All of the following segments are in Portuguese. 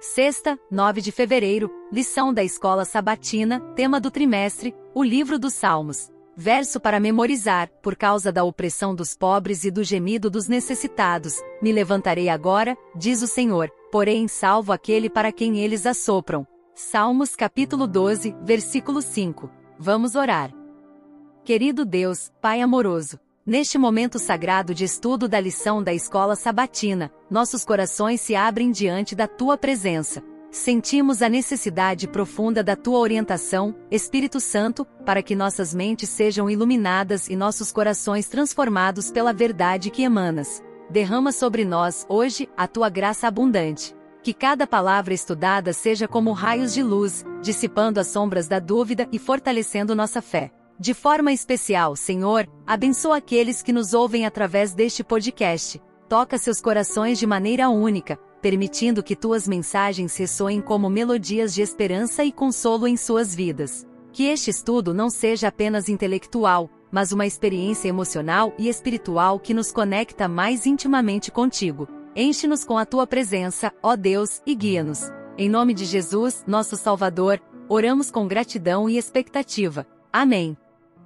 Sexta, 9 de fevereiro, lição da escola sabatina, tema do trimestre, o livro dos Salmos. Verso para memorizar, por causa da opressão dos pobres e do gemido dos necessitados, me levantarei agora, diz o Senhor, porém salvo aquele para quem eles assopram. Salmos capítulo 12, versículo 5. Vamos orar. Querido Deus, Pai amoroso, Neste momento sagrado de estudo da lição da escola sabatina, nossos corações se abrem diante da tua presença. Sentimos a necessidade profunda da tua orientação, Espírito Santo, para que nossas mentes sejam iluminadas e nossos corações transformados pela verdade que emanas. Derrama sobre nós, hoje, a tua graça abundante. Que cada palavra estudada seja como raios de luz, dissipando as sombras da dúvida e fortalecendo nossa fé. De forma especial, Senhor, abençoa aqueles que nos ouvem através deste podcast. Toca seus corações de maneira única, permitindo que tuas mensagens ressoem como melodias de esperança e consolo em suas vidas. Que este estudo não seja apenas intelectual, mas uma experiência emocional e espiritual que nos conecta mais intimamente contigo. Enche-nos com a tua presença, ó Deus, e guia-nos. Em nome de Jesus, nosso Salvador, oramos com gratidão e expectativa. Amém.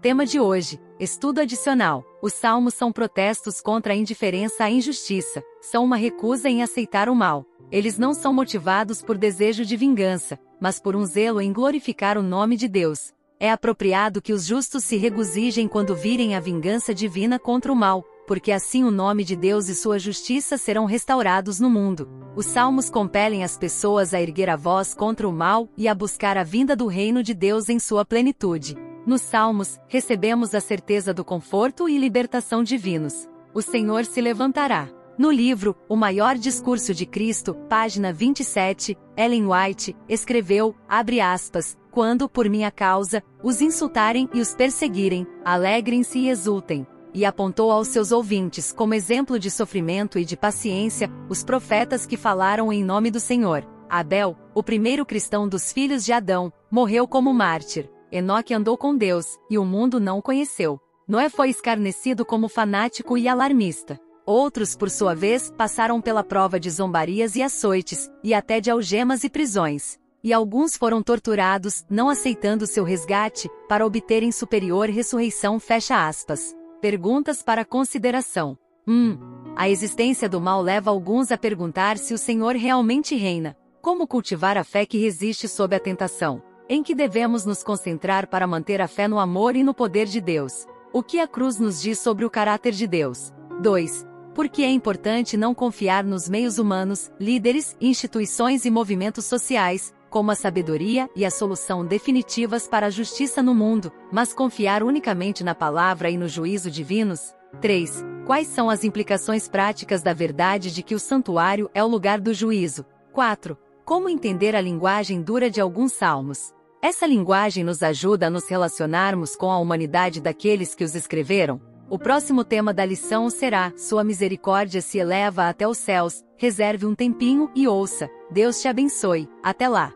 Tema de hoje: Estudo adicional. Os salmos são protestos contra a indiferença à injustiça, são uma recusa em aceitar o mal. Eles não são motivados por desejo de vingança, mas por um zelo em glorificar o nome de Deus. É apropriado que os justos se regozijem quando virem a vingança divina contra o mal, porque assim o nome de Deus e sua justiça serão restaurados no mundo. Os salmos compelem as pessoas a erguer a voz contra o mal e a buscar a vinda do reino de Deus em sua plenitude. Nos Salmos, recebemos a certeza do conforto e libertação divinos. O Senhor se levantará. No livro O Maior Discurso de Cristo, página 27, Ellen White escreveu, abre aspas, quando, por minha causa, os insultarem e os perseguirem, alegrem-se e exultem. E apontou aos seus ouvintes como exemplo de sofrimento e de paciência, os profetas que falaram em nome do Senhor. Abel, o primeiro cristão dos filhos de Adão, morreu como mártir. Enoque andou com Deus, e o mundo não o conheceu. Noé foi escarnecido como fanático e alarmista. Outros, por sua vez, passaram pela prova de zombarias e açoites, e até de algemas e prisões. E alguns foram torturados, não aceitando seu resgate, para obterem superior ressurreição. Fecha aspas. Perguntas para consideração. 1. Um, a existência do mal leva alguns a perguntar se o Senhor realmente reina. Como cultivar a fé que resiste sob a tentação? Em que devemos nos concentrar para manter a fé no amor e no poder de Deus. O que a cruz nos diz sobre o caráter de Deus? 2. Por que é importante não confiar nos meios humanos, líderes, instituições e movimentos sociais, como a sabedoria e a solução definitivas para a justiça no mundo, mas confiar unicamente na palavra e no juízo divinos? 3. Quais são as implicações práticas da verdade de que o santuário é o lugar do juízo? 4. Como entender a linguagem dura de alguns salmos? Essa linguagem nos ajuda a nos relacionarmos com a humanidade daqueles que os escreveram? O próximo tema da lição será: Sua misericórdia se eleva até os céus. Reserve um tempinho e ouça. Deus te abençoe. Até lá!